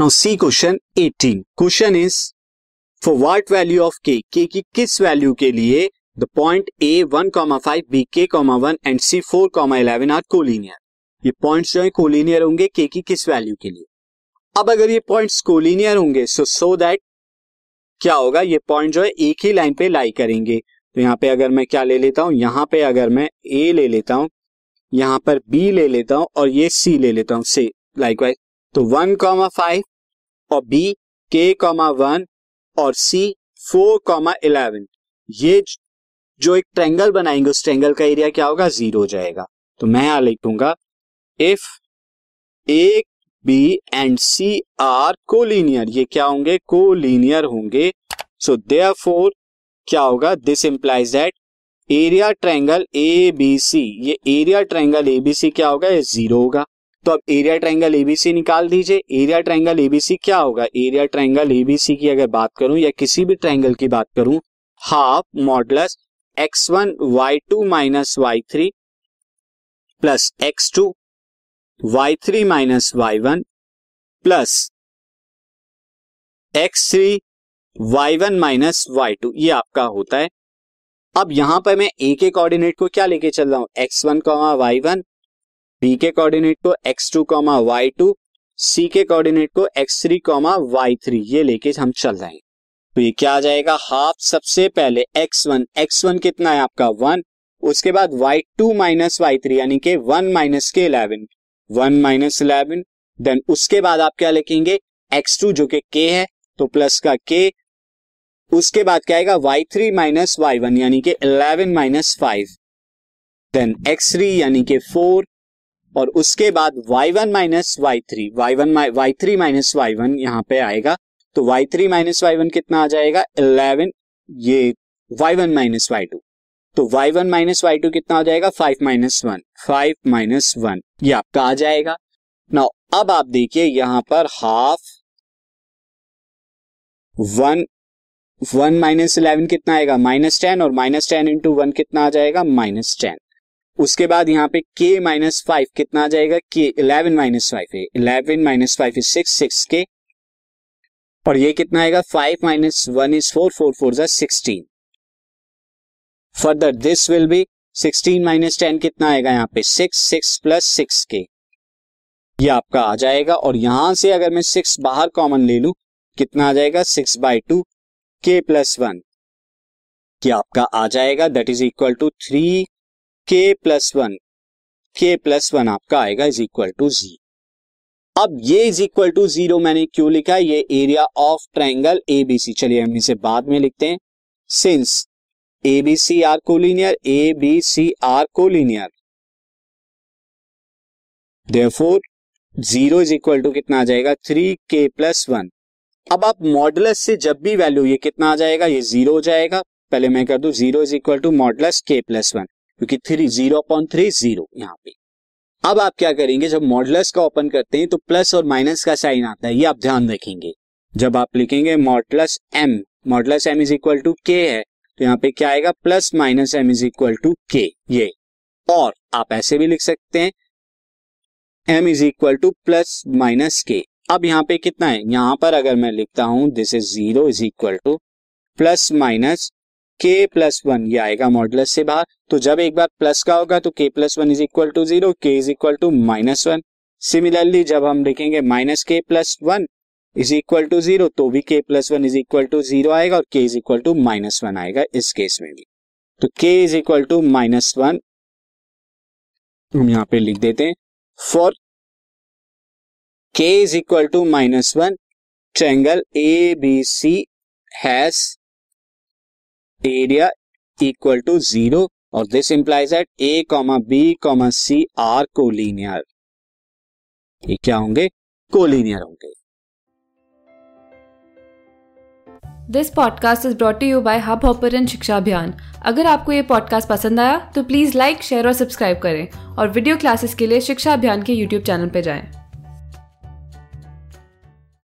Now C question 18 question is for what value of K K की किस value के लिए the points A one comma five B K comma one and C four comma eleven are collinear ये points जो है collinear होंगे के की किस वैल्यू के लिए? अब अगर ये पॉइंट्स कोलिनियर होंगे सो सो दैट क्या होगा? ये पॉइंट जो है एक ही लाइन पे लाई करेंगे। तो यहाँ पे अगर मैं क्या ले लेता हूँ? यहाँ पे अगर मैं ए ले लेता हूँ, यहाँ पर बी ले लेता हूँ और ये सी ले लेता हूँ से लाइकवाइज तो वन कॉमा फाइव और बी के कॉमा वन और सी फोर कॉमा इलेवन ये जो एक ट्रेंगल बनाएँगे, उस ट्रेंगल का एरिया क्या होगा? ज़ीरो हो जाएगा। तो मैं यहाँ लिखूँगा if A B and C are collinear ये क्या होंगे? कोलिनियर होंगे। सो देयर फोर क्या होगा? This implies that area triangle A B C ये area triangle A B C क्या होगा? ये ज़ीरो होगा। तो अब एरिया ट्रायंगल एबीसी निकाल दीजिए। एरिया ट्रायंगल एबीसी क्या होगा? एरिया ट्रायंगल एबीसी की अगर बात करूँ या किसी भी ट्रायंगल की बात करूँ half modulus x one y two minus y three plus x two y three minus y one plus x three y one minus y two ये आपका होता है। अब यहाँ पर मैं एक के कोऑर्डिनेट को क्या लेके चल रहा हूँ? X one y one B के कोऑर्डिनेट को x two comma y two C के कोऑर्डिनेट को x three comma y three ये लेके हम चल रहे हैं। तो ये क्या आ जाएगा? हाफ़ सबसे पहले एक्स वन एक्स वन कितना है आपका? वन उसके बाद y two minus y three यानी कि वन माइनस के eleven one minus eleven then उसके बाद आप क्या लिखेंगे? एक्स टू जो कि के है तो प्लस का के उसके बाद क्या आएगा? Y three minus y one यानी कि eleven minus five then x three यानी कि फोर और उसके बाद y one minus y three y one y three minus y one यहाँ पे आएगा। तो y three minus y one कितना आ जाएगा? इलेवन ये y one minus y two तो y one minus y two कितना आ जाएगा? Five minus one five minus one ये आपका आ जाएगा। ना अब आप देखिए यहाँ पर half one one minus eleven कितना आएगा? माइनस टेन और माइनस टेन इंटू वन कितना आ जाएगा? माइनस टेन उसके बाद यहाँ पे के माइनस फाइव कितना आ जाएगा? के इलेवन माइनस फाइव है। Eleven minus five is six six k और ये कितना आएगा? Five minus one is four four four जा sixteen further this will be sixteen minus ten कितना आएगा यहाँ पे? सिक्स सिक्स प्लस सिक्स के ये आपका आ जाएगा। और यहाँ से अगर मैं सिक्स बाहर कॉमन ले लू, कितना आ जाएगा? Six by two k plus one क्या आपका आ जाएगा। That is equal to three k plus one k plus one आपका आएगा इज़ इक्वल टू जी अब ये इज़ इक्वल टू ज़ीरो मैंने क्यों लिखा है? ये एरिया ऑफ़ ट्राइंगल एबीसी चलिए हम इसे बाद में लिखते हैं. Since A B C are collinear A B C are collinear therefore zero is equal to कितना आ जाएगा? थ्री के प्लस वन अब आप मॉडलस से जब भी वैल्यू ये कितना आ जाएगा? ये ज़ीरो हो जाएगा. पहले मैं कर दू zero is equal to modulus k plus one क्योंकि three zero upon three zero यहाँ पे। अब आप क्या करेंगे, जब मॉडलस का ओपन करते हैं तो प्लस और माइनस का साइन आता है, ये आप ध्यान रखेंगे। जब आप लिखेंगे modulus m modulus m is equal to k है तो यहाँ पे क्या आएगा plus minus m is equal to k ये। और आप ऐसे भी लिख सकते हैं m is equal to plus minus k अब यहाँ पे कितना है, यहाँ पर अगर मैं लिखता हूँ this is zero is equal to plus minus k plus one ये आएगा मॉडलस से बाहर। तो जब एक बार प्लस का होगा तो k plus one is equal to zero k is equal to minus one similarly जब हम लिखेंगे minus k plus one is equal to zero तो भी k plus one is equal to zero आएगा और k is equal to minus one आएगा इस case में भी। तो k is equal to minus one हम यहाँ पे लिख देते हैं। For k is equal to minus one triangle A B C has area equal to zero और this implies that A comma B comma C are collinear ये क्या होंगे? कोलिनियर होंगे। This podcast is brought you by Hubhopper शिक्षा अभियान अगर आपको ये पॉडकास्ट पसंद आया तो प्लीज़ लाइक शेयर और सब्सक्राइब करें और वीडियो क्लासेस के लिए शिक्षा अभियान के यूट्यूब चैनल पर जाएँ।